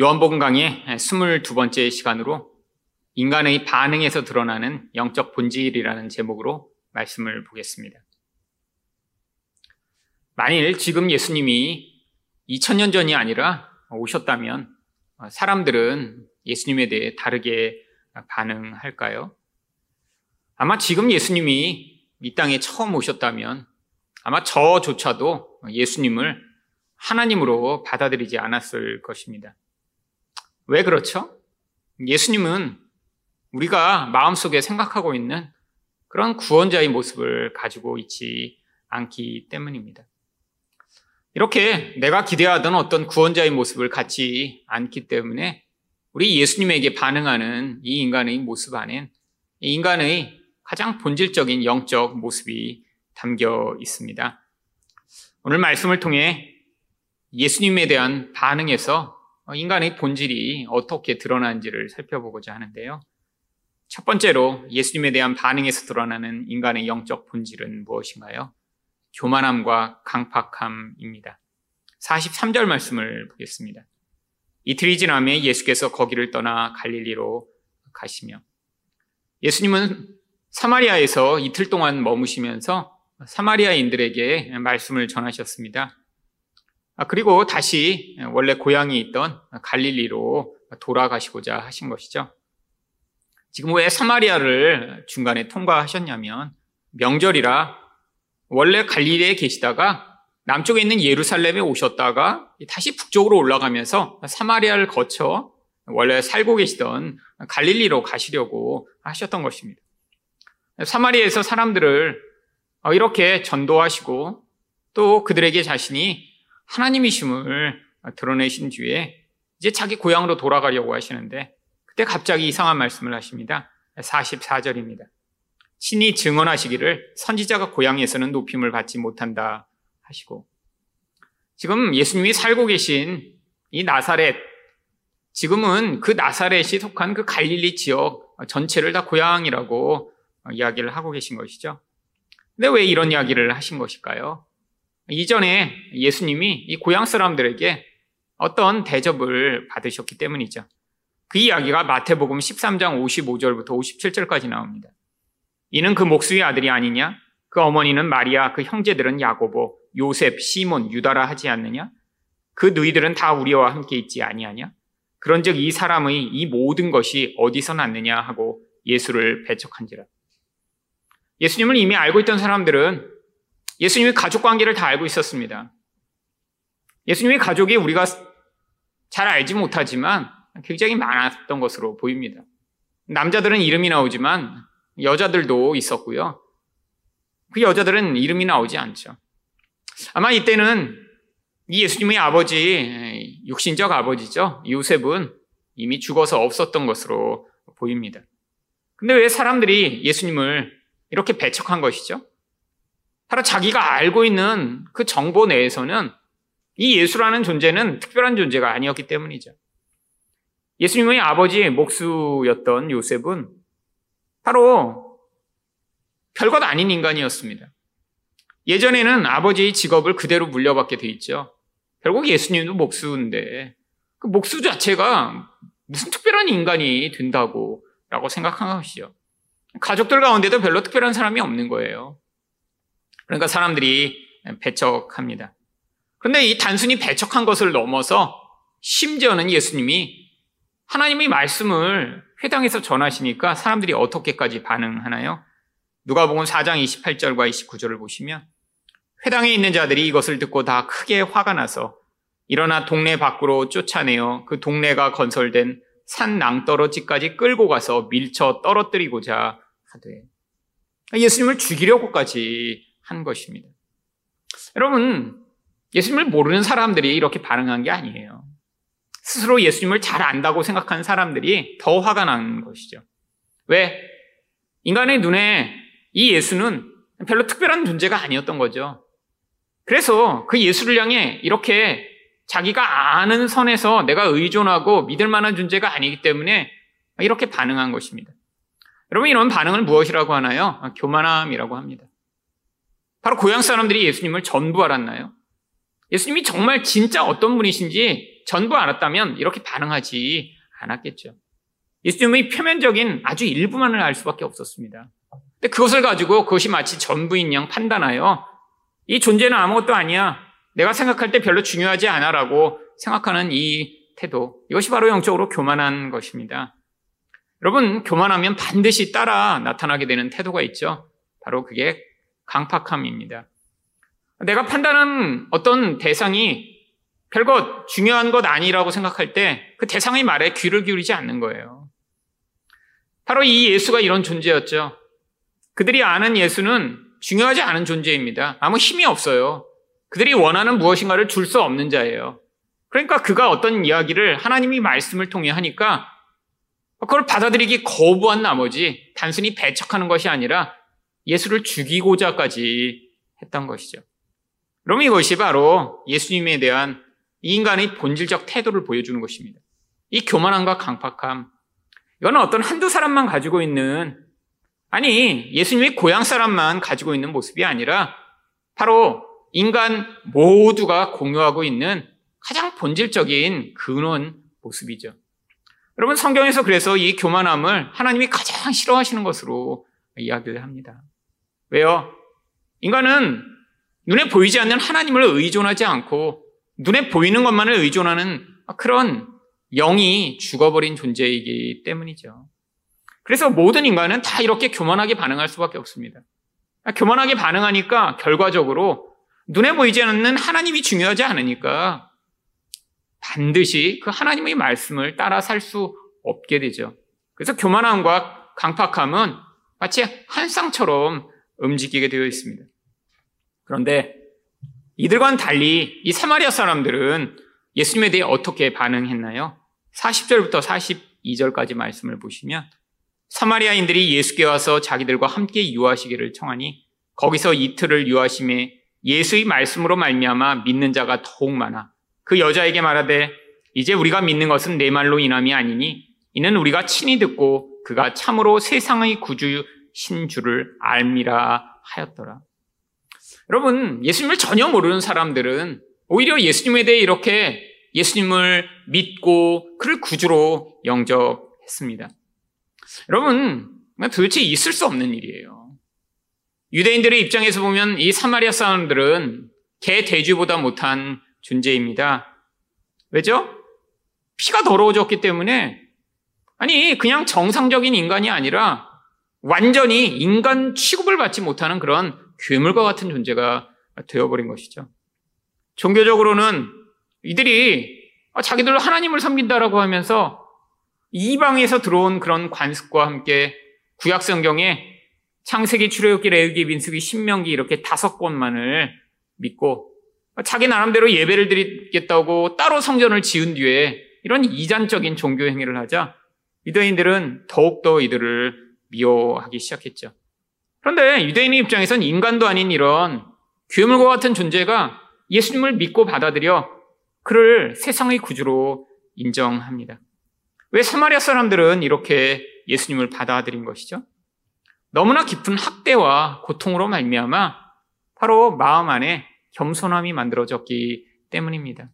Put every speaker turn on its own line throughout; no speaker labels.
요한복음 강의 22번째 시간으로 인간의 반응에서 드러나는 영적 본질이라는 제목으로 말씀을 보겠습니다. 만일 지금 예수님이 2000년 전이 아니라 오셨다면 사람들은 예수님에 대해 다르게 반응할까요? 아마 지금 예수님이 이 땅에 처음 오셨다면 아마 저조차도 예수님을 하나님으로 받아들이지 않았을 것입니다. 왜 그렇죠? 예수님은 우리가 마음속에 생각하고 있는 그런 구원자의 모습을 가지고 있지 않기 때문입니다. 이렇게 내가 기대하던 어떤 구원자의 모습을 갖지 않기 때문에 우리 예수님에게 반응하는 이 인간의 모습 안엔 이 인간의 가장 본질적인 영적 모습이 담겨 있습니다. 오늘 말씀을 통해 예수님에 대한 반응에서 어, 인간의 본질이 어떻게 드러나는지를 살펴보고자 하는데요. 첫 번째로 예수님에 대한 반응에서 드러나는 인간의 영적 본질은 무엇인가요? 교만함과 강팍함입니다. 43절 말씀을 보겠습니다. 이틀이 지남에 예수께서 거기를 떠나 갈릴리로 가시며 예수님은 사마리아에서 이틀 동안 머무시면서 사마리아인들에게 말씀을 전하셨습니다. 아, 그리고 다시 원래 고향이 있던 갈릴리로 돌아가시고자 하신 것이죠. 지금 왜 사마리아를 중간에 통과하셨냐면 명절이라 원래 갈릴리에 계시다가 남쪽에 있는 예루살렘에 오셨다가 다시 북쪽으로 올라가면서 사마리아를 거쳐 원래 살고 계시던 갈릴리로 가시려고 하셨던 것입니다. 사마리아에서 사람들을 이렇게 전도하시고 또 그들에게 자신이 하나님이심을 드러내신 뒤에 이제 자기 고향으로 돌아가려고 하시는데 그때 갑자기 이상한 말씀을 하십니다. 44절입니다. 신이 증언하시기를 선지자가 고향에서는 높임을 받지 못한다 하시고 지금 예수님이 살고 계신 이 나사렛 지금은 그 나사렛이 속한 그 갈릴리 지역 전체를 다 고향이라고 이야기를 하고 계신 것이죠. 근데 왜 이런 이야기를 하신 것일까요? 이전에 예수님이 이 고향 사람들에게 어떤 대접을 받으셨기 때문이죠. 그 이야기가 마태복음 13장 55절부터 57절까지 나옵니다. 이는 그 목수의 아들이 아니냐? 그 어머니는 마리아, 그 형제들은 야고보, 요셉, 시몬, 유다라 하지 않느냐? 그 너희들은 다 우리와 함께 있지 아니하냐? 그런즉 이 사람의 이 모든 것이 어디서 났느냐 하고 예수를 배척한지라. 예수님을 이미 알고 있던 사람들은 예수님의 가족 관계를 다 알고 있었습니다. 예수님의 가족이 우리가 잘 알지 못하지만 굉장히 많았던 것으로 보입니다. 남자들은 이름이 나오지만 여자들도 있었고요. 그 여자들은 이름이 나오지 않죠. 아마 이때는 이 예수님의 아버지, 육신적 아버지죠. 요셉은 이미 죽어서 없었던 것으로 보입니다. 근데 왜 사람들이 예수님을 이렇게 배척한 것이죠? 바로 자기가 알고 있는 그 정보 내에서는 이 예수라는 존재는 특별한 존재가 아니었기 때문이죠. 예수님의 아버지의 목수였던 요셉은 바로 별것 아닌 인간이었습니다. 예전에는 아버지의 직업을 그대로 물려받게 돼 있죠. 결국 예수님도 목수인데 그 목수 자체가 무슨 특별한 인간이 된다고 라고 생각한 것이죠. 가족들 가운데도 별로 특별한 사람이 없는 거예요. 그러니까 사람들이 배척합니다. 그런데 이 단순히 배척한 것을 넘어서 심지어는 예수님이 하나님의 말씀을 회당에서 전하시니까 사람들이 어떻게까지 반응하나요? 누가복음 4장 28절과 29절을 보시면 회당에 있는 자들이 이것을 듣고 다 크게 화가 나서 일어나 동네 밖으로 쫓아내어 그 동네가 건설된 산 낭떠러지까지 끌고 가서 밀쳐 떨어뜨리고자 하되 예수님을 죽이려고까지 한 것입니다. 여러분, 예수님을 모르는 사람들이 이렇게 반응한 게 아니에요. 스스로 예수님을 잘 안다고 생각하는 사람들이 더 화가 난 것이죠. 왜? 인간의 눈에 이 예수는 별로 특별한 존재가 아니었던 거죠. 그래서 그 예수를 향해 이렇게 자기가 아는 선에서 내가 의존하고 믿을 만한 존재가 아니기 때문에 이렇게 반응한 것입니다. 여러분, 이런 반응을 무엇이라고 하나요? 교만함이라고 합니다. 바로 고향 사람들이 예수님을 전부 알았나요? 예수님이 정말 진짜 어떤 분이신지 전부 알았다면 이렇게 반응하지 않았겠죠. 예수님의 표면적인 아주 일부만을 알 수밖에 없었습니다. 근데 그것을 가지고 그것이 마치 전부인 양 판단하여 이 존재는 아무것도 아니야. 내가 생각할 때 별로 중요하지 않아라고 생각하는 이 태도. 이것이 바로 영적으로 교만한 것입니다. 여러분, 교만하면 반드시 따라 나타나게 되는 태도가 있죠. 바로 그게 강팍함입니다. 내가 판단한 어떤 대상이 별것 중요한 것 아니라고 생각할 때 그 대상의 말에 귀를 기울이지 않는 거예요. 바로 이 예수가 이런 존재였죠. 그들이 아는 예수는 중요하지 않은 존재입니다. 아무 힘이 없어요. 그들이 원하는 무엇인가를 줄 수 없는 자예요. 그러니까 그가 어떤 이야기를 하나님이 말씀을 통해 하니까 그걸 받아들이기 거부한 나머지 단순히 배척하는 것이 아니라 예수를 죽이고자까지 했던 것이죠. 그럼 이것이 바로 예수님에 대한 이 인간의 본질적 태도를 보여주는 것입니다. 이 교만함과 강팍함. 이거는 어떤 한두 사람만 가지고 있는, 아니, 예수님의 고향 사람만 가지고 있는 모습이 아니라 바로 인간 모두가 공유하고 있는 가장 본질적인 근원 모습이죠. 여러분, 성경에서 그래서 이 교만함을 하나님이 가장 싫어하시는 것으로 이야기를 합니다. 왜요? 인간은 눈에 보이지 않는 하나님을 의존하지 않고 눈에 보이는 것만을 의존하는 그런 영이 죽어버린 존재이기 때문이죠. 그래서 모든 인간은 다 이렇게 교만하게 반응할 수밖에 없습니다. 교만하게 반응하니까 결과적으로 눈에 보이지 않는 하나님이 중요하지 않으니까 반드시 그 하나님의 말씀을 따라 살 수 없게 되죠. 그래서 교만함과 강팍함은 마치 한 쌍처럼 움직이게 되어 있습니다. 그런데 이들과는 달리 이 사마리아 사람들은 예수님에 대해 어떻게 반응했나요? 40절부터 42절까지 말씀을 보시면 사마리아인들이 예수께 와서 자기들과 함께 유하시기를 청하니 거기서 이틀을 유하심에 예수의 말씀으로 말미암아 믿는 자가 더욱 많아 그 여자에게 말하되 이제 우리가 믿는 것은 내 말로 인함이 아니니 이는 우리가 친히 듣고 그가 참으로 세상의 구주 신 줄을 알미라 하였더라. 여러분, 예수님을 전혀 모르는 사람들은 오히려 예수님에 대해 이렇게 예수님을 믿고 그를 구주로 영접했습니다. 여러분, 도대체 있을 수 없는 일이에요. 유대인들의 입장에서 보면 이 사마리아 사람들은 개 돼지보다 못한 존재입니다. 왜죠? 피가 더러워졌기 때문에 아니 그냥 정상적인 인간이 아니라 완전히 인간 취급을 받지 못하는 그런 괴물과 같은 존재가 되어버린 것이죠. 종교적으로는 이들이 자기들 하나님을 섬긴다라고 하면서 이방에서 들어온 그런 관습과 함께 구약 성경에 창세기, 출애굽기, 레위기, 민수기, 신명기 이렇게 다섯 권만을 믿고 자기 나름대로 예배를 드리겠다고 따로 성전을 지은 뒤에 이런 이단적인 종교 행위를 하자 유대인들은 더욱더 이들을 미워하기 시작했죠. 그런데 유대인의 입장에선 인간도 아닌 이런 괴물과 같은 존재가 예수님을 믿고 받아들여 그를 세상의 구주로 인정합니다. 왜 사마리아 사람들은 이렇게 예수님을 받아들인 것이죠? 너무나 깊은 학대와 고통으로 말미암아 바로 마음 안에 겸손함이 만들어졌기 때문입니다.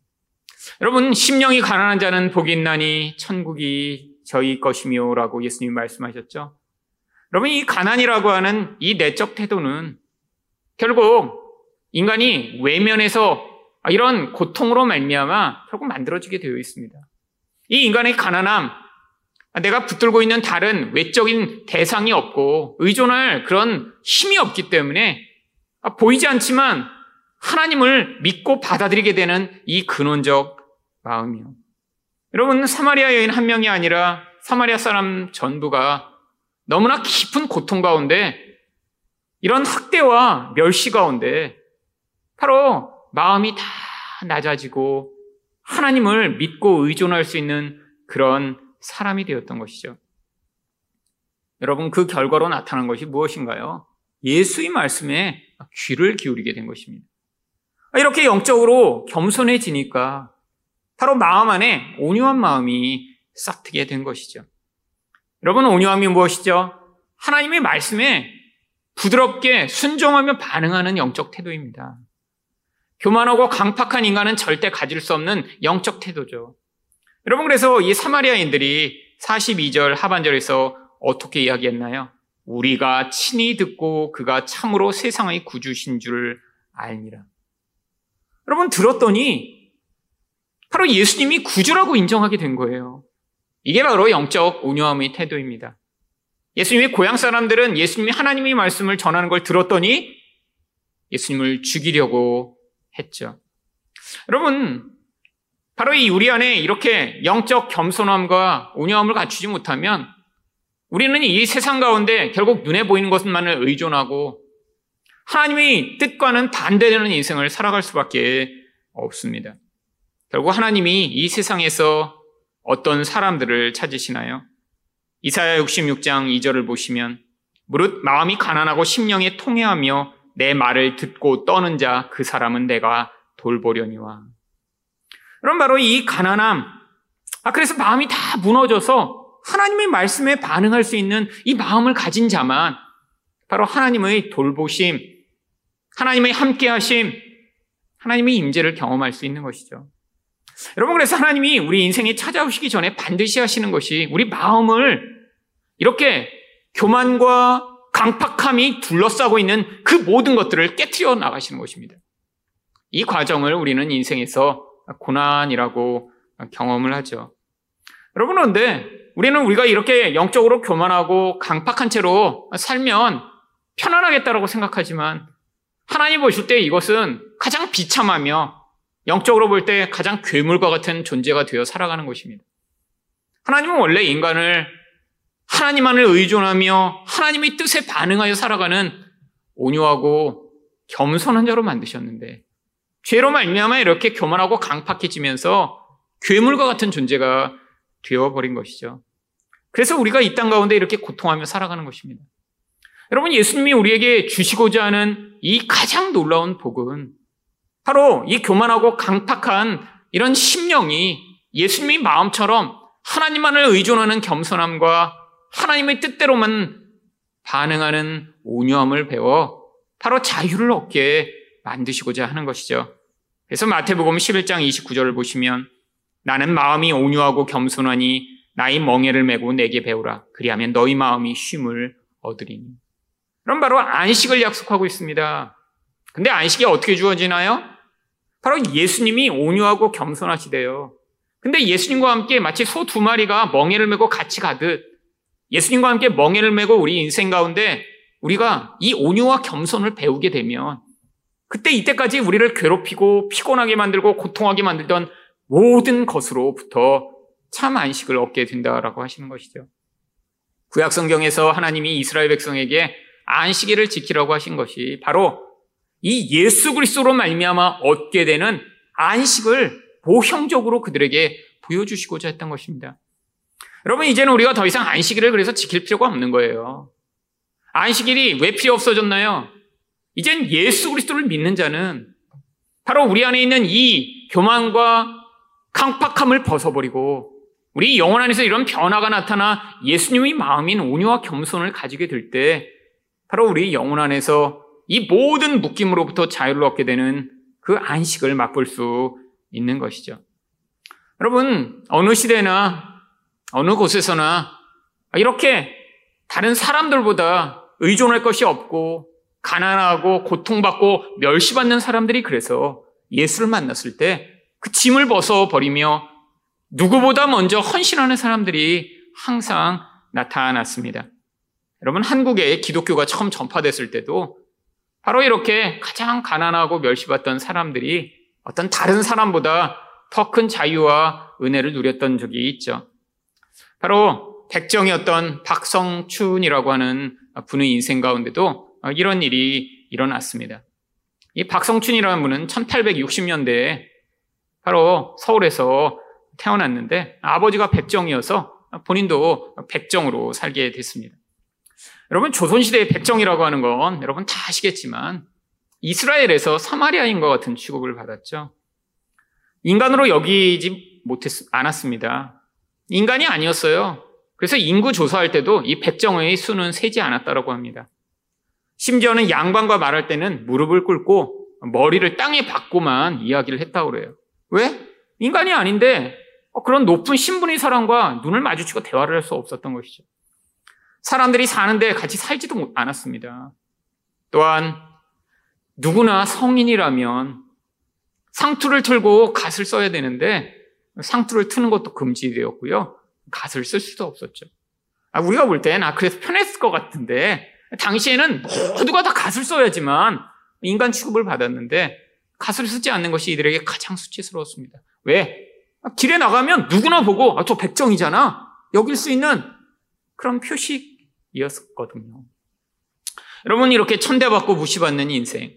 여러분, 심령이 가난한 자는 복이 있나니 천국이 저희 것이며라고 예수님이 말씀하셨죠. 여러분, 이 가난이라고 하는 이 내적 태도는 결국 인간이 외면에서 이런 고통으로 말미암아 결국 만들어지게 되어 있습니다. 이 인간의 가난함, 내가 붙들고 있는 다른 외적인 대상이 없고 의존할 그런 힘이 없기 때문에 보이지 않지만 하나님을 믿고 받아들이게 되는 이 근원적 마음이요. 여러분, 사마리아 여인 한 명이 아니라 사마리아 사람 전부가 너무나 깊은 고통 가운데 이런 학대와 멸시 가운데 바로 마음이 다 낮아지고 하나님을 믿고 의존할 수 있는 그런 사람이 되었던 것이죠. 여러분, 그 결과로 나타난 것이 무엇인가요? 예수의 말씀에 귀를 기울이게 된 것입니다. 이렇게 영적으로 겸손해지니까 바로 마음 안에 온유한 마음이 싹트게 된 것이죠. 여러분, 온유함이 무엇이죠? 하나님의 말씀에 부드럽게 순종하며 반응하는 영적 태도입니다. 교만하고 강팍한 인간은 절대 가질 수 없는 영적 태도죠. 여러분, 그래서 이 사마리아인들이 42절 하반절에서 어떻게 이야기했나요? 우리가 친히 듣고 그가 참으로 세상의 구주신 줄 알니라. 여러분, 들었더니 바로 예수님이 구주라고 인정하게 된 거예요. 이게 바로 영적 온유함의 태도입니다. 예수님의 고향 사람들은 예수님이 하나님의 말씀을 전하는 걸 들었더니 예수님을 죽이려고 했죠. 여러분, 바로 이 우리 안에 이렇게 영적 겸손함과 온유함을 갖추지 못하면 우리는 이 세상 가운데 결국 눈에 보이는 것만을 의존하고 하나님의 뜻과는 반대되는 인생을 살아갈 수밖에 없습니다. 결국 하나님이 이 세상에서 어떤 사람들을 찾으시나요? 이사야 66장 2절을 보시면 무릇 마음이 가난하고 심령에 통해하며 내 말을 듣고 떠는 자 그 사람은 내가 돌보려니와. 그럼 바로 이 가난함. 아 그래서 마음이 다 무너져서 하나님의 말씀에 반응할 수 있는 이 마음을 가진 자만 바로 하나님의 돌보심, 하나님의 함께하심, 하나님의 임재를 경험할 수 있는 것이죠. 여러분 그래서 하나님이 우리 인생에 찾아오시기 전에 반드시 하시는 것이 우리 마음을 이렇게 교만과 강팍함이 둘러싸고 있는 그 모든 것들을 깨뜨려 나가시는 것입니다. 이 과정을 우리는 인생에서 고난이라고 경험을 하죠. 여러분, 그런데 우리는 우리가 이렇게 영적으로 교만하고 강팍한 채로 살면 편안하겠다라고 생각하지만 하나님 보실 때 이것은 가장 비참하며 영적으로 볼 때 가장 괴물과 같은 존재가 되어 살아가는 것입니다. 하나님은 원래 인간을 하나님만을 의존하며 하나님의 뜻에 반응하여 살아가는 온유하고 겸손한 자로 만드셨는데 죄로 말미암아 이렇게 교만하고 강팍해지면서 괴물과 같은 존재가 되어버린 것이죠. 그래서 우리가 이 땅 가운데 이렇게 고통하며 살아가는 것입니다. 여러분, 예수님이 우리에게 주시고자 하는 이 가장 놀라운 복은 바로 이 교만하고 강팍한 이런 심령이 예수님의 마음처럼 하나님만을 의존하는 겸손함과 하나님의 뜻대로만 반응하는 온유함을 배워 바로 자유를 얻게 만드시고자 하는 것이죠. 그래서 마태복음 11장 29절을 보시면 나는 마음이 온유하고 겸손하니 나의 멍에를 메고 내게 배우라. 그리하면 너희 마음이 쉼을 얻으리니. 그럼 바로 안식을 약속하고 있습니다. 근데 안식이 어떻게 주어지나요? 바로 예수님이 온유하고 겸손하시대요. 근데 예수님과 함께 마치 소 두 마리가 멍에를 메고 같이 가듯 예수님과 함께 멍에를 메고 우리 인생 가운데 우리가 이 온유와 겸손을 배우게 되면 그때 이때까지 우리를 괴롭히고 피곤하게 만들고 고통하게 만들던 모든 것으로부터 참 안식을 얻게 된다라고 하시는 것이죠. 구약 성경에서 하나님이 이스라엘 백성에게 안식일을 지키라고 하신 것이 바로 이 예수 그리스도로 말미암아 얻게 되는 안식을 보형적으로 그들에게 보여주시고자 했던 것입니다. 여러분 이제는 우리가 더 이상 안식일을 그래서 지킬 필요가 없는 거예요. 안식일이 왜 필요 없어졌나요? 이젠 예수 그리스도를 믿는 자는 바로 우리 안에 있는 이 교만과 강팍함을 벗어버리고 우리 영혼 안에서 이런 변화가 나타나 예수님의 마음인 온유와 겸손을 가지게 될 때 바로 우리 영혼 안에서 이 모든 묶임으로부터 자유를 얻게 되는 그 안식을 맛볼 수 있는 것이죠. 여러분, 어느 시대나 어느 곳에서나 이렇게 다른 사람들보다 의존할 것이 없고 가난하고 고통받고 멸시받는 사람들이 그래서 예수를 만났을 때 그 짐을 벗어버리며 누구보다 먼저 헌신하는 사람들이 항상 나타났습니다. 여러분, 한국에 기독교가 처음 전파됐을 때도 바로 이렇게 가장 가난하고 멸시받던 사람들이 어떤 다른 사람보다 더 큰 자유와 은혜를 누렸던 적이 있죠. 바로 백정이었던 박성춘이라고 하는 분의 인생 가운데도 어, 이런 일이 일어났습니다. 이 박성춘이라는 분은 1860년대에 바로 서울에서 태어났는데 아버지가 백정이어서 본인도 백정으로 살게 됐습니다. 여러분 조선시대의 백정이라고 하는 건 여러분 다 아시겠지만 이스라엘에서 사마리아인과 같은 취급을 받았죠. 인간으로 여기지 못했 않았습니다. 인간이 아니었어요. 그래서 인구 조사할 때도 이 백정의 수는 세지 않았다고 합니다. 심지어는 양반과 말할 때는 무릎을 꿇고 머리를 땅에 박고만 이야기를 했다고 그래요. 왜? 인간이 아닌데 어, 그런 높은 신분의 사람과 눈을 마주치고 대화를 할 수 없었던 것이죠. 사람들이 사는데 같이 살지도 않았습니다. 또한 누구나 성인이라면 상투를 틀고 갓을 써야 되는데 상투를 트는 것도 금지되었고요. 갓을 쓸 수도 없었죠. 아, 우리가 볼 땐, 아, 그래서 편했을 것 같은데, 당시에는 모두가 다 갓을 써야지만 인간 취급을 받았는데, 갓을 쓰지 않는 것이 이들에게 가장 수치스러웠습니다. 왜? 아, 길에 나가면 누구나 보고, 아, 저 백정이잖아. 여길 수 있는 그런 표식이었거든요. 여러분, 이렇게 천대받고 무시받는 인생.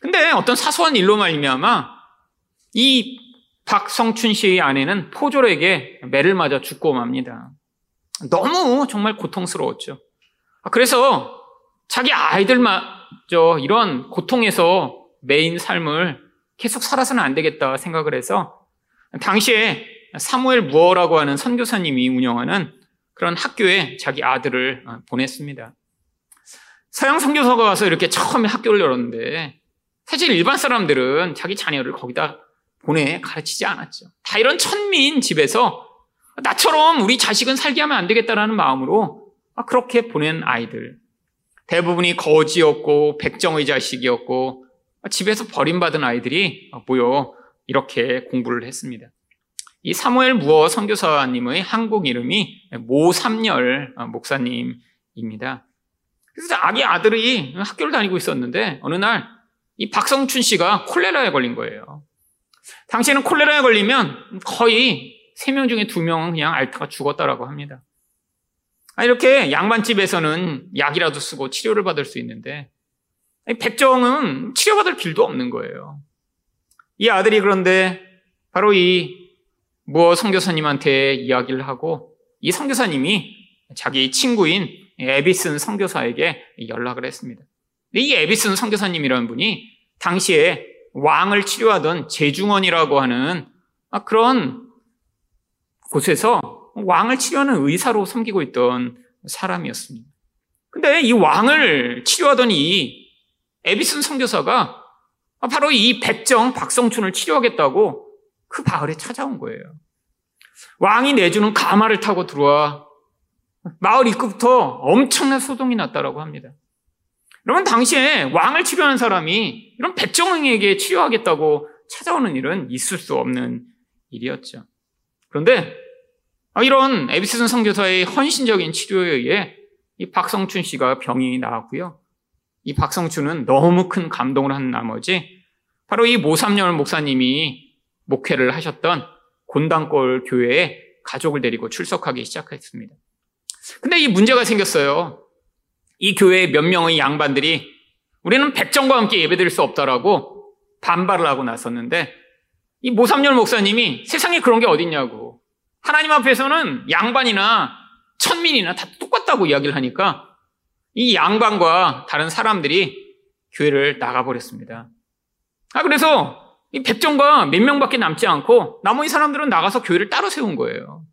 근데 어떤 사소한 일로 말미암아 이 박성춘 씨의 아내는 포졸에게 매를 맞아 죽고 맙니다. 너무 정말 고통스러웠죠. 아, 그래서 자기 아이들마저 이런 고통에서 매인 삶을 계속 살아서는 안 되겠다 생각을 해서 당시에 사무엘 무어라고 하는 선교사님이 운영하는 그런 학교에 자기 아들을 어, 보냈습니다. 서양 선교사가 와서 이렇게 처음에 학교를 열었는데 사실 일반 사람들은 자기 자녀를 거기다 보내 가르치지 않았죠. 다 이런 천민 집에서 나처럼 우리 자식은 살게 하면 안 되겠다라는 마음으로 그렇게 보낸 아이들. 대부분이 거지였고 백정의 자식이었고 집에서 버림받은 아이들이 모여 이렇게 공부를 했습니다. 이 사무엘 무어 선교사님의 한국 이름이 모삼열 목사님입니다. 그래서 아기 아들이 학교를 다니고 있었는데 어느 날 이 박성춘 씨가 콜레라에 걸린 거예요. 당시에는 콜레라에 걸리면 거의 3명 중에 2명은 그냥 앓다가 죽었다라고 합니다. 아, 이렇게 양반집에서는 약이라도 쓰고 치료를 받을 수 있는데 백정은 치료받을 길도 없는 거예요. 이 아들이 그런데 바로 이 무어 성교사님한테 이야기를 하고 이 성교사님이 자기 친구인 에비슨 성교사에게 연락을 했습니다. 이 에비슨 성교사님이라는 분이 당시에 왕을 치료하던 제중원이라고 하는 아, 그런 곳에서 왕을 치료하는 의사로 섬기고 있던 사람이었습니다. 근데 이 왕을 치료하던 이 에비슨 선교사가 바로 이 백정 박성춘을 치료하겠다고 그 마을에 찾아온 거예요. 왕이 내주는 가마를 타고 들어와 마을 입구부터 엄청난 소동이 났다라고 합니다. 여러분, 당시에 왕을 치료하는 사람이 이런 백정에게 치료하겠다고 찾아오는 일은 있을 수 없는 일이었죠. 그런데 아, 이런 에비스슨 성교사의 헌신적인 치료에 의해 이 박성춘 씨가 병이 나았고요. 이 박성춘은 너무 큰 감동을 한 나머지 바로 이 모삼열 목사님이 목회를 하셨던 곤당골 교회에 가족을 데리고 출석하기 시작했습니다. 근데 이 문제가 생겼어요. 이 교회의 몇 명의 양반들이 우리는 백정과 함께 예배드릴 수 없다라고 반발을 하고 나섰는데 이 모삼열 목사님이 세상에 그런 게 어딨냐고 하나님 앞에서는 양반이나 천민이나 다 똑같다고 이야기를 하니까 이 양반과 다른 사람들이 교회를 나가버렸습니다. 아, 그래서 이 백정과 몇 명밖에 남지 않고 나머지 사람들은 나가서 교회를 따로 세운 거예요.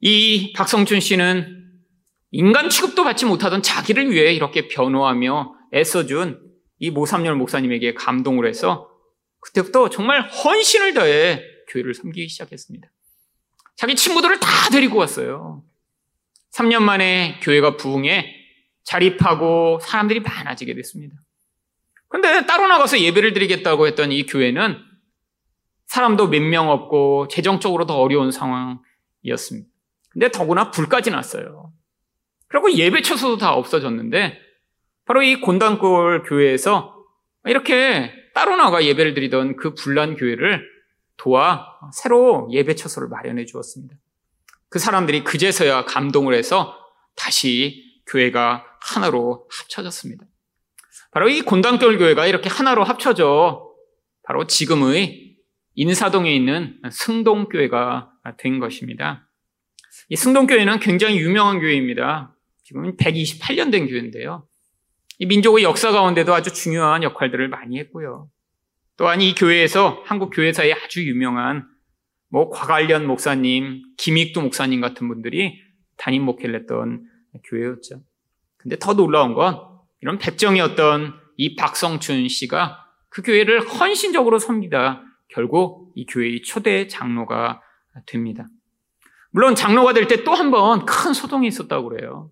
이 박성춘 씨는 인간 취급도 받지 못하던 자기를 위해 이렇게 변호하며 애써준 이 모삼열 목사님에게 감동을 해서 그때부터 정말 헌신을 다해 교회를 섬기기 시작했습니다. 자기 친구들을 다 데리고 왔어요. 3년 만에 교회가 부흥해 자립하고 사람들이 많아지게 됐습니다. 그런데 따로 나가서 예배를 드리겠다고 했던 이 교회는 사람도 몇 명 없고 재정적으로 더 어려운 상황이었습니다. 근데 더구나 불까지 났어요. 그리고 예배 처소도 다 없어졌는데 바로 이 곤단골 교회에서 이렇게 따로 나가 예배를 드리던 그 불난 교회를 도와 새로 예배 처소를 마련해 주었습니다. 그 사람들이 그제서야 감동을 해서 다시 교회가 하나로 합쳐졌습니다. 바로 이 곤단골 교회가 이렇게 하나로 합쳐져 바로 지금의 인사동에 있는 승동교회가 된 것입니다. 이 승동교회는 굉장히 유명한 교회입니다. 지금 128년 된 교회인데요. 이 민족의 역사 가운데도 아주 중요한 역할들을 많이 했고요. 또한 이 교회에서 한국 교회사에 아주 유명한 뭐 과관련 목사님, 김익두 목사님 같은 분들이 담임 목회를 했던 교회였죠. 근데 더 놀라운 건 이런 백정이었던 이 박성춘 씨가 그 교회를 헌신적으로 섬기다 결국 이 교회의 초대 장로가 됩니다. 물론 장로가 될 때 또 한 번 큰 소동이 있었다고 그래요.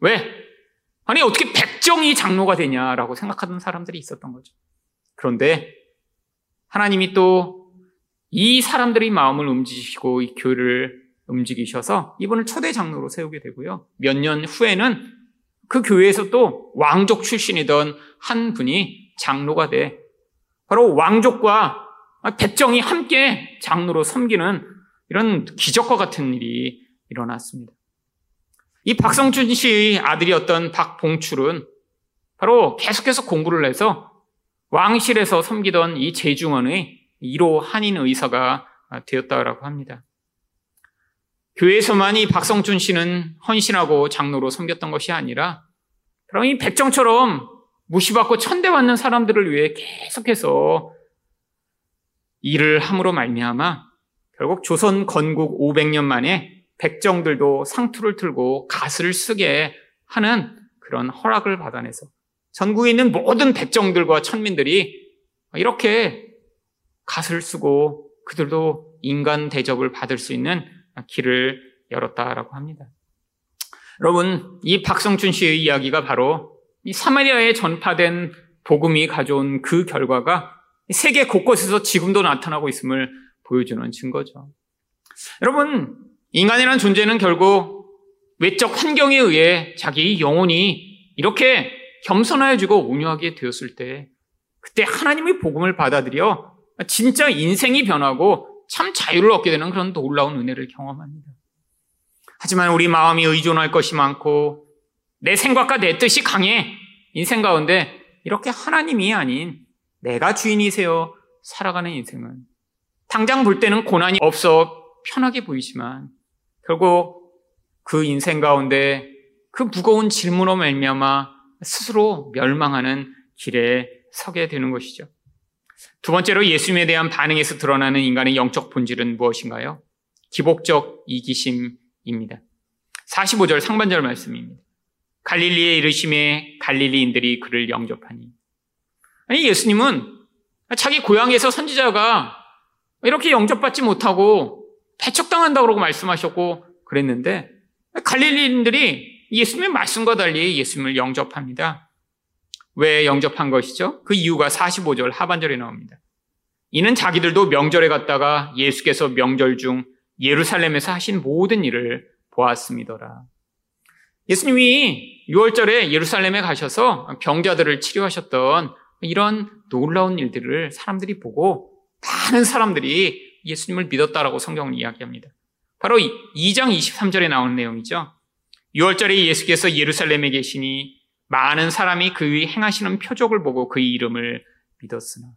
왜? 아니, 어떻게 백정이 장로가 되냐라고 생각하던 사람들이 있었던 거죠. 그런데 하나님이 또 이 사람들의 마음을 움직이시고 이 교회를 움직이셔서 이분을 초대 장로로 세우게 되고요. 몇 년 후에는 그 교회에서 또 왕족 출신이던 한 분이 장로가 돼 바로 왕족과 백정이 함께 장로로 섬기는 이런 기적과 같은 일이 일어났습니다. 이 박성준 씨의 아들이었던 박봉출은 바로 계속해서 공부를 해서 왕실에서 섬기던 이 재중원의 1호 한인 의사가 되었다라고 합니다. 교회에서만 이 박성준 씨는 헌신하고 장로로 섬겼던 것이 아니라 그럼 이 백정처럼 무시받고 천대받는 사람들을 위해 계속해서 일을 함으로 말미암아 결국 조선 건국 500년 만에 백정들도 상투를 틀고 갓을 쓰게 하는 그런 허락을 받아내서 전국에 있는 모든 백정들과 천민들이 이렇게 갓을 쓰고 그들도 인간 대접을 받을 수 있는 길을 열었다라고 합니다. 여러분, 이 박성춘 씨의 이야기가 바로 이 사마리아에 전파된 복음이 가져온 그 결과가 세계 곳곳에서 지금도 나타나고 있음을 보여주는 증거죠. 여러분, 인간이라는 존재는 결국 외적 환경에 의해 자기 영혼이 이렇게 겸손해지고 온유하게 되었을 때 그때 하나님의 복음을 받아들여 진짜 인생이 변하고 참 자유를 얻게 되는 그런 놀라운 은혜를 경험합니다. 하지만 우리 마음이 의존할 것이 많고 내 생각과 내 뜻이 강해 인생 가운데 이렇게 하나님이 아닌 내가 주인이세요 살아가는 인생은 당장 볼 때는 고난이 없어 편하게 보이지만 결국 그 인생 가운데 그 무거운 질문으로 말미암아 스스로 멸망하는 길에 서게 되는 것이죠. 두 번째로 예수님에 대한 반응에서 드러나는 인간의 영적 본질은 무엇인가요? 기복적 이기심입니다. 45절 상반절 말씀입니다. 갈릴리에 이르심에 갈릴리인들이 그를 영접하니. 아니, 예수님은 자기 고향에서 선지자가 이렇게 영접받지 못하고 배척당한다고 그러고 말씀하셨고 그랬는데 갈릴리인들이 예수님의 말씀과 달리 예수님을 영접합니다. 왜 영접한 것이죠? 그 이유가 45절 하반절에 나옵니다. 이는 자기들도 명절에 갔다가 예수께서 명절 중 예루살렘에서 하신 모든 일을 보았습니다라. 예수님이 6월절에 예루살렘에 가셔서 병자들을 치료하셨던 이런 놀라운 일들을 사람들이 보고 많은 사람들이 예수님을 믿었다라고 성경은 이야기합니다. 바로 2장 23절에 나오는 내용이죠. 6월절에 예수께서 예루살렘에 계시니 많은 사람이 그의 행하시는 표적을 보고 그의 이름을 믿었으나.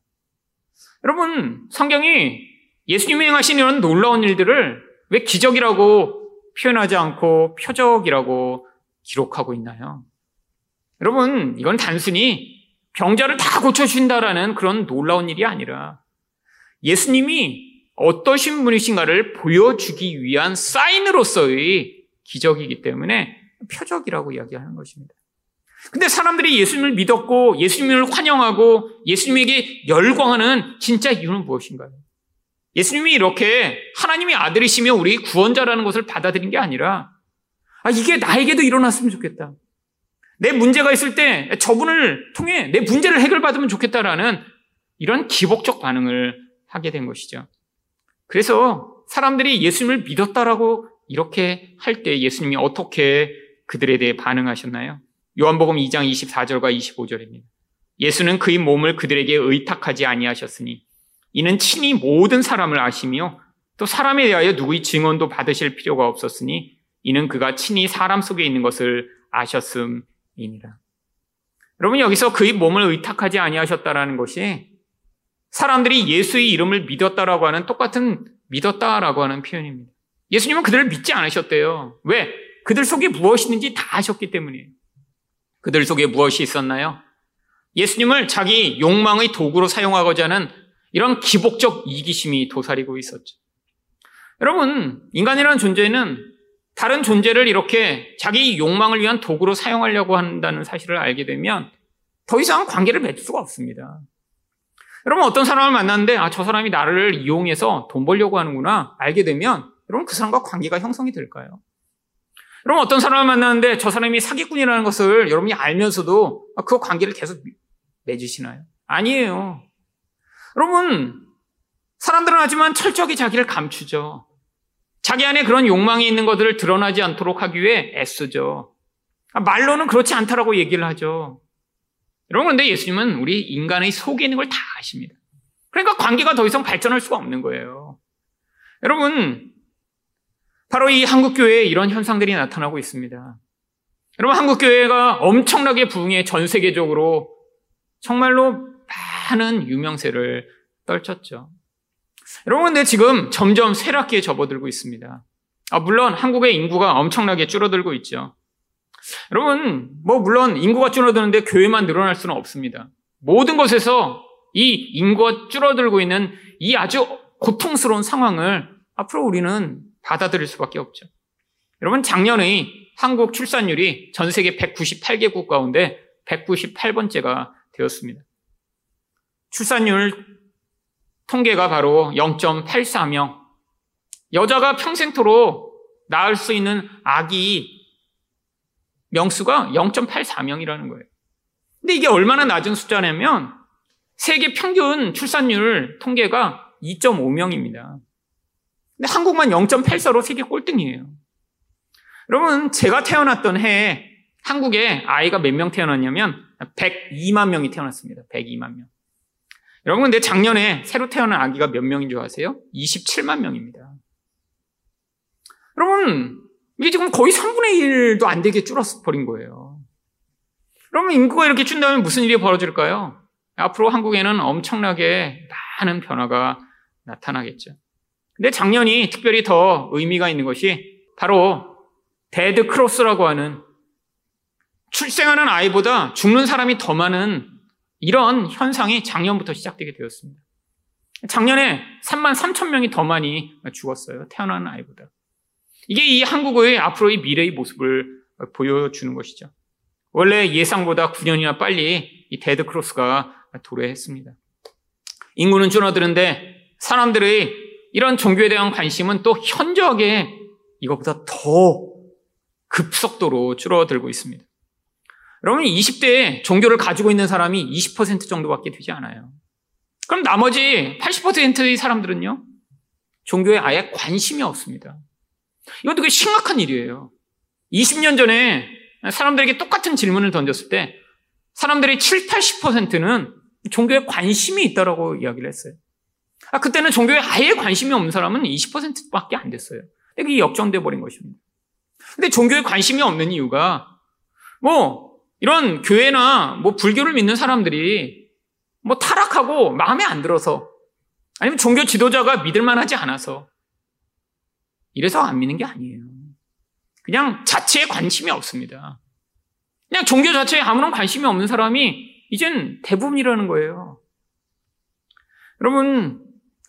여러분, 성경이 예수님이 행하신 이런 놀라운 일들을 왜 기적이라고 표현하지 않고 표적이라고 기록하고 있나요? 여러분, 이건 단순히 병자를 다 고쳐주신다라는 그런 놀라운 일이 아니라 예수님이 어떠신 분이신가를 보여주기 위한 사인으로서의 기적이기 때문에 표적이라고 이야기하는 것입니다. 근데 사람들이 예수님을 믿었고 예수님을 환영하고 예수님에게 열광하는 진짜 이유는 무엇인가요? 예수님이 이렇게 하나님의 아들이시며 우리 구원자라는 것을 받아들인 게 아니라 아 이게 나에게도 일어났으면 좋겠다. 내 문제가 있을 때 저분을 통해 내 문제를 해결받으면 좋겠다라는 이런 기복적 반응을 하게 된 것이죠. 그래서 사람들이 예수님을 믿었다라고 이렇게 할 때 예수님이 어떻게 그들에 대해 반응하셨나요? 요한복음 2장 24절과 25절입니다. 예수는 그의 몸을 그들에게 의탁하지 아니하셨으니 이는 친히 모든 사람을 아시며 또 사람에 대하여 누구의 증언도 받으실 필요가 없었으니 이는 그가 친히 사람 속에 있는 것을 아셨음이니라. 여러분 여기서 그의 몸을 의탁하지 아니하셨다라는 것이 사람들이 예수의 이름을 믿었다라고 하는 똑같은 믿었다라고 하는 표현입니다. 예수님은 그들을 믿지 않으셨대요. 왜? 그들 속에 무엇이 있는지 다 아셨기 때문이에요. 그들 속에 무엇이 있었나요? 예수님을 자기 욕망의 도구로 사용하고자 하는 이런 기복적 이기심이 도사리고 있었죠. 여러분, 인간이라는 존재는 다른 존재를 이렇게 자기 욕망을 위한 도구로 사용하려고 한다는 사실을 알게 되면 더 이상 관계를 맺을 수가 없습니다. 여러분 어떤 사람을 만났는데 아 저 사람이 나를 이용해서 돈 벌려고 하는구나 알게 되면 여러분 그 사람과 관계가 형성이 될까요? 여러분 어떤 사람을 만났는데 저 사람이 사기꾼이라는 것을 여러분이 알면서도 그 관계를 계속 맺으시나요? 아니에요. 여러분 사람들은 하지만 철저하게 자기를 감추죠. 자기 안에 그런 욕망이 있는 것들을 드러나지 않도록 하기 위해 애쓰죠. 아, 말로는 그렇지 않다라고 얘기를 하죠. 여러분, 그런데 예수님은 우리 인간의 속에 있는 걸 다 아십니다. 그러니까 관계가 더 이상 발전할 수가 없는 거예요. 여러분, 바로 이 한국교회에 이런 현상들이 나타나고 있습니다. 여러분, 한국교회가 엄청나게 부흥해 전 세계적으로 정말로 많은 유명세를 떨쳤죠. 여러분, 근데 지금 점점 쇠락기에 접어들고 있습니다. 아, 물론 한국의 인구가 엄청나게 줄어들고 있죠. 여러분, 뭐, 물론 인구가 줄어드는데 교회만 늘어날 수는 없습니다. 모든 곳에서 이 인구가 줄어들고 있는 이 아주 고통스러운 상황을 앞으로 우리는 받아들일 수밖에 없죠. 여러분, 작년의 한국 출산율이 전 세계 198개국 가운데 198번째가 되었습니다. 출산율 통계가 바로 0.84명. 여자가 평생토록 낳을 수 있는 아기 명수가 0.84명이라는 거예요. 근데 이게 얼마나 낮은 숫자냐면 세계 평균 출산율 통계가 2.5명입니다. 근데 한국만 0.84로 세계 꼴등이에요. 여러분, 제가 태어났던 해에 한국에 아이가 몇 명 태어났냐면 102만 명이 태어났습니다. 102만 명. 여러분, 근데 작년에 새로 태어난 아기가 몇 명인 줄 아세요? 27만 명입니다. 여러분, 이게 지금 거의 3분의 1도 안 되게 줄어버린 거예요. 그러면 인구가 이렇게 준다면 무슨 일이 벌어질까요? 앞으로 한국에는 엄청나게 많은 변화가 나타나겠죠. 근데 작년이 특별히 더 의미가 있는 것이 바로 dead cross라고 하는 출생하는 아이보다 죽는 사람이 더 많은 이런 현상이 작년부터 시작되게 되었습니다. 작년에 3만 3천 명이 더 많이 죽었어요. 태어나는 아이보다. 이게 이 한국의 앞으로의 미래의 모습을 보여주는 것이죠. 원래 예상보다 9년이나 빨리 이 dead cross가 도래했습니다. 인구는 줄어드는데 사람들의 이런 종교에 대한 관심은 또 현저하게 이것보다 더 급속도로 줄어들고 있습니다. 여러분, 20대에 종교를 가지고 있는 사람이 20% 정도밖에 되지 않아요. 그럼 나머지 80%의 사람들은요, 종교에 아예 관심이 없습니다. 이건 되게 심각한 일이에요. 20년 전에 사람들에게 똑같은 질문을 던졌을 때 사람들의 7, 80%는 종교에 관심이 있다라고 이야기를 했어요. 아, 그때는 종교에 아예 관심이 없는 사람은 20%밖에 안 됐어요. 이게 역전돼 버린 것입니다. 근데 종교에 관심이 없는 이유가 뭐 이런 교회나 뭐 불교를 믿는 사람들이 뭐 타락하고 마음에 안 들어서 아니면 종교 지도자가 믿을 만 하지 않아서 이래서 안 믿는 게 아니에요. 그냥 자체에 관심이 없습니다. 그냥 종교 자체에 아무런 관심이 없는 사람이 이젠 대부분이라는 거예요. 여러분,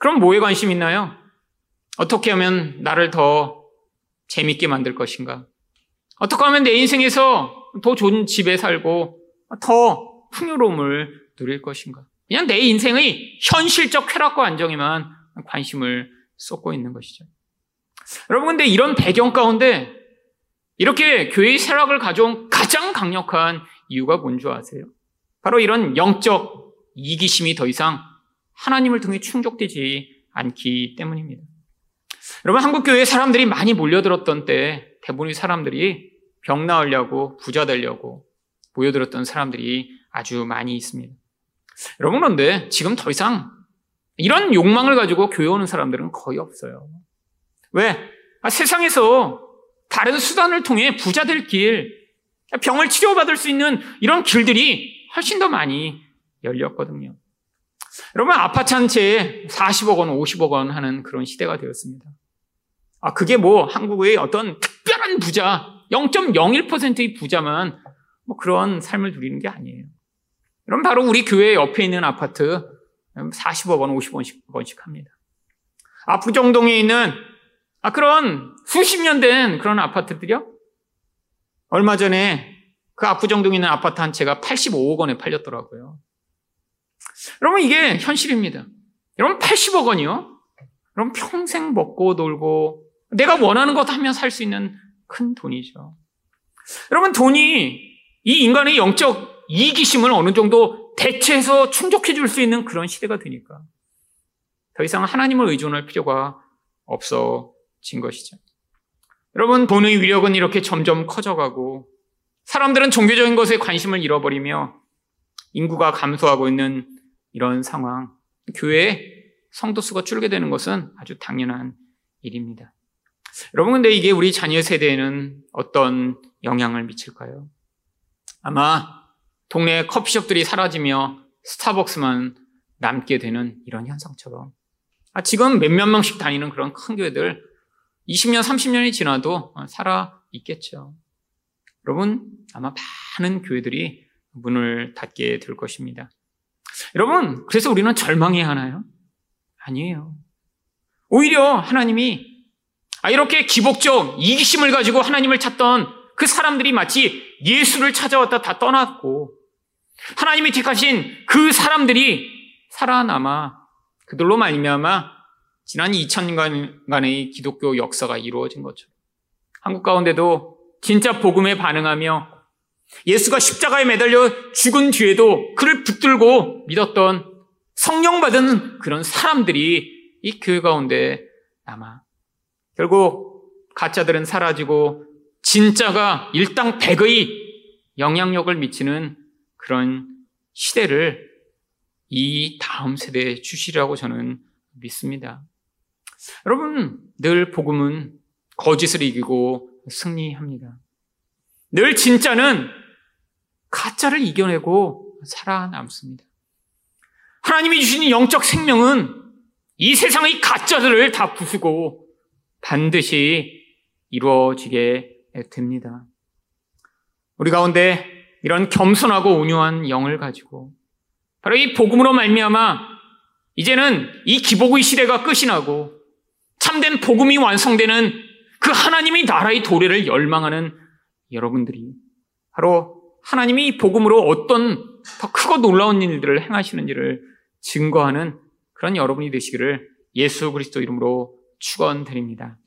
그럼 뭐에 관심 있나요? 어떻게 하면 나를 더 재밌게 만들 것인가? 어떻게 하면 내 인생에서 더 좋은 집에 살고 더 풍요로움을 누릴 것인가? 그냥 내 인생의 현실적 쾌락과 안정에만 관심을 쏟고 있는 것이죠. 여러분, 근데 이런 배경 가운데 이렇게 교회의 쇠락을 가져온 가장 강력한 이유가 뭔지 아세요? 바로 이런 영적 이기심이 더 이상 하나님을 통해 충족되지 않기 때문입니다. 여러분, 한국교회에 사람들이 많이 몰려들었던 때 대부분의 사람들이 병 나으려고 부자 되려고 모여들었던 사람들이 아주 많이 있습니다. 여러분 그런데 지금 더 이상 이런 욕망을 가지고 교회 오는 사람들은 거의 없어요. 왜? 아, 세상에서 다른 수단을 통해 부자 될 길, 병을 치료받을 수 있는 이런 길들이 훨씬 더 많이 열렸거든요. 여러분, 아파트 한 채에 40억 원, 50억 원 하는 그런 시대가 되었습니다. 아, 그게 뭐 한국의 어떤 특별한 부자, 0.01%의 부자만 뭐 그런 삶을 누리는 게 아니에요. 그럼 바로 우리 교회 옆에 있는 아파트 40억 원, 50원씩 원씩 합니다. 압구정동에 있는 아, 그런 수십 년 된 그런 아파트들이요? 얼마 전에 그 압구정동에 있는 아파트 한 채가 85억 원에 팔렸더라고요. 여러분 이게 현실입니다. 여러분 80억 원이요? 여러분 평생 먹고 놀고 내가 원하는 것 하면 살 수 있는 큰 돈이죠. 여러분 돈이 이 인간의 영적 이기심을 어느 정도 대체해서 충족해 줄 수 있는 그런 시대가 되니까 더 이상 하나님을 의존할 필요가 없어진 것이죠. 여러분 돈의 위력은 이렇게 점점 커져가고 사람들은 종교적인 것에 관심을 잃어버리며 인구가 감소하고 있는 이런 상황, 교회에 성도 수가 줄게 되는 것은 아주 당연한 일입니다. 여러분, 근데 이게 우리 자녀 세대에는 어떤 영향을 미칠까요? 아마 동네 커피숍들이 사라지며 스타벅스만 남게 되는 이런 현상처럼. 아, 지금 몇몇 명씩 다니는 그런 큰 교회들 20년, 30년이 지나도 살아 있겠죠. 여러분, 아마 많은 교회들이 문을 닫게 될 것입니다. 여러분, 그래서 우리는 절망해야 하나요? 아니에요. 오히려 하나님이 아, 이렇게 기복적 이기심을 가지고 하나님을 찾던 그 사람들이 마치 예수를 찾아왔다 다 떠났고 하나님이 택하신 그 사람들이 살아남아 그들로 말미암아 지난 2000년간의 기독교 역사가 이루어진 것처럼 한국 가운데도 진짜 복음에 반응하며 예수가 십자가에 매달려 죽은 뒤에도 그를 붙들고 믿었던 성령 받은 그런 사람들이 이 교회 가운데 남아 결국 가짜들은 사라지고 진짜가 일당 백의 영향력을 미치는 그런 시대를 이 다음 세대에 주시라고 저는 믿습니다. 여러분, 늘 복음은 거짓을 이기고 승리합니다. 늘 진짜는 가짜를 이겨내고 살아남습니다. 하나님이 주시는 영적 생명은 이 세상의 가짜들을 다 부수고 반드시 이루어지게 됩니다. 우리 가운데 이런 겸손하고 온유한 영을 가지고 바로 이 복음으로 말미암아 이제는 이 기복의 시대가 끝이 나고 참된 복음이 완성되는 그 하나님의 나라의 도래를 열망하는 여러분들이 바로 하나님이 복음으로 어떤 더 크고 놀라운 일들을 행하시는지를 증거하는 그런 여러분이 되시기를 예수 그리스도 이름으로 축원드립니다.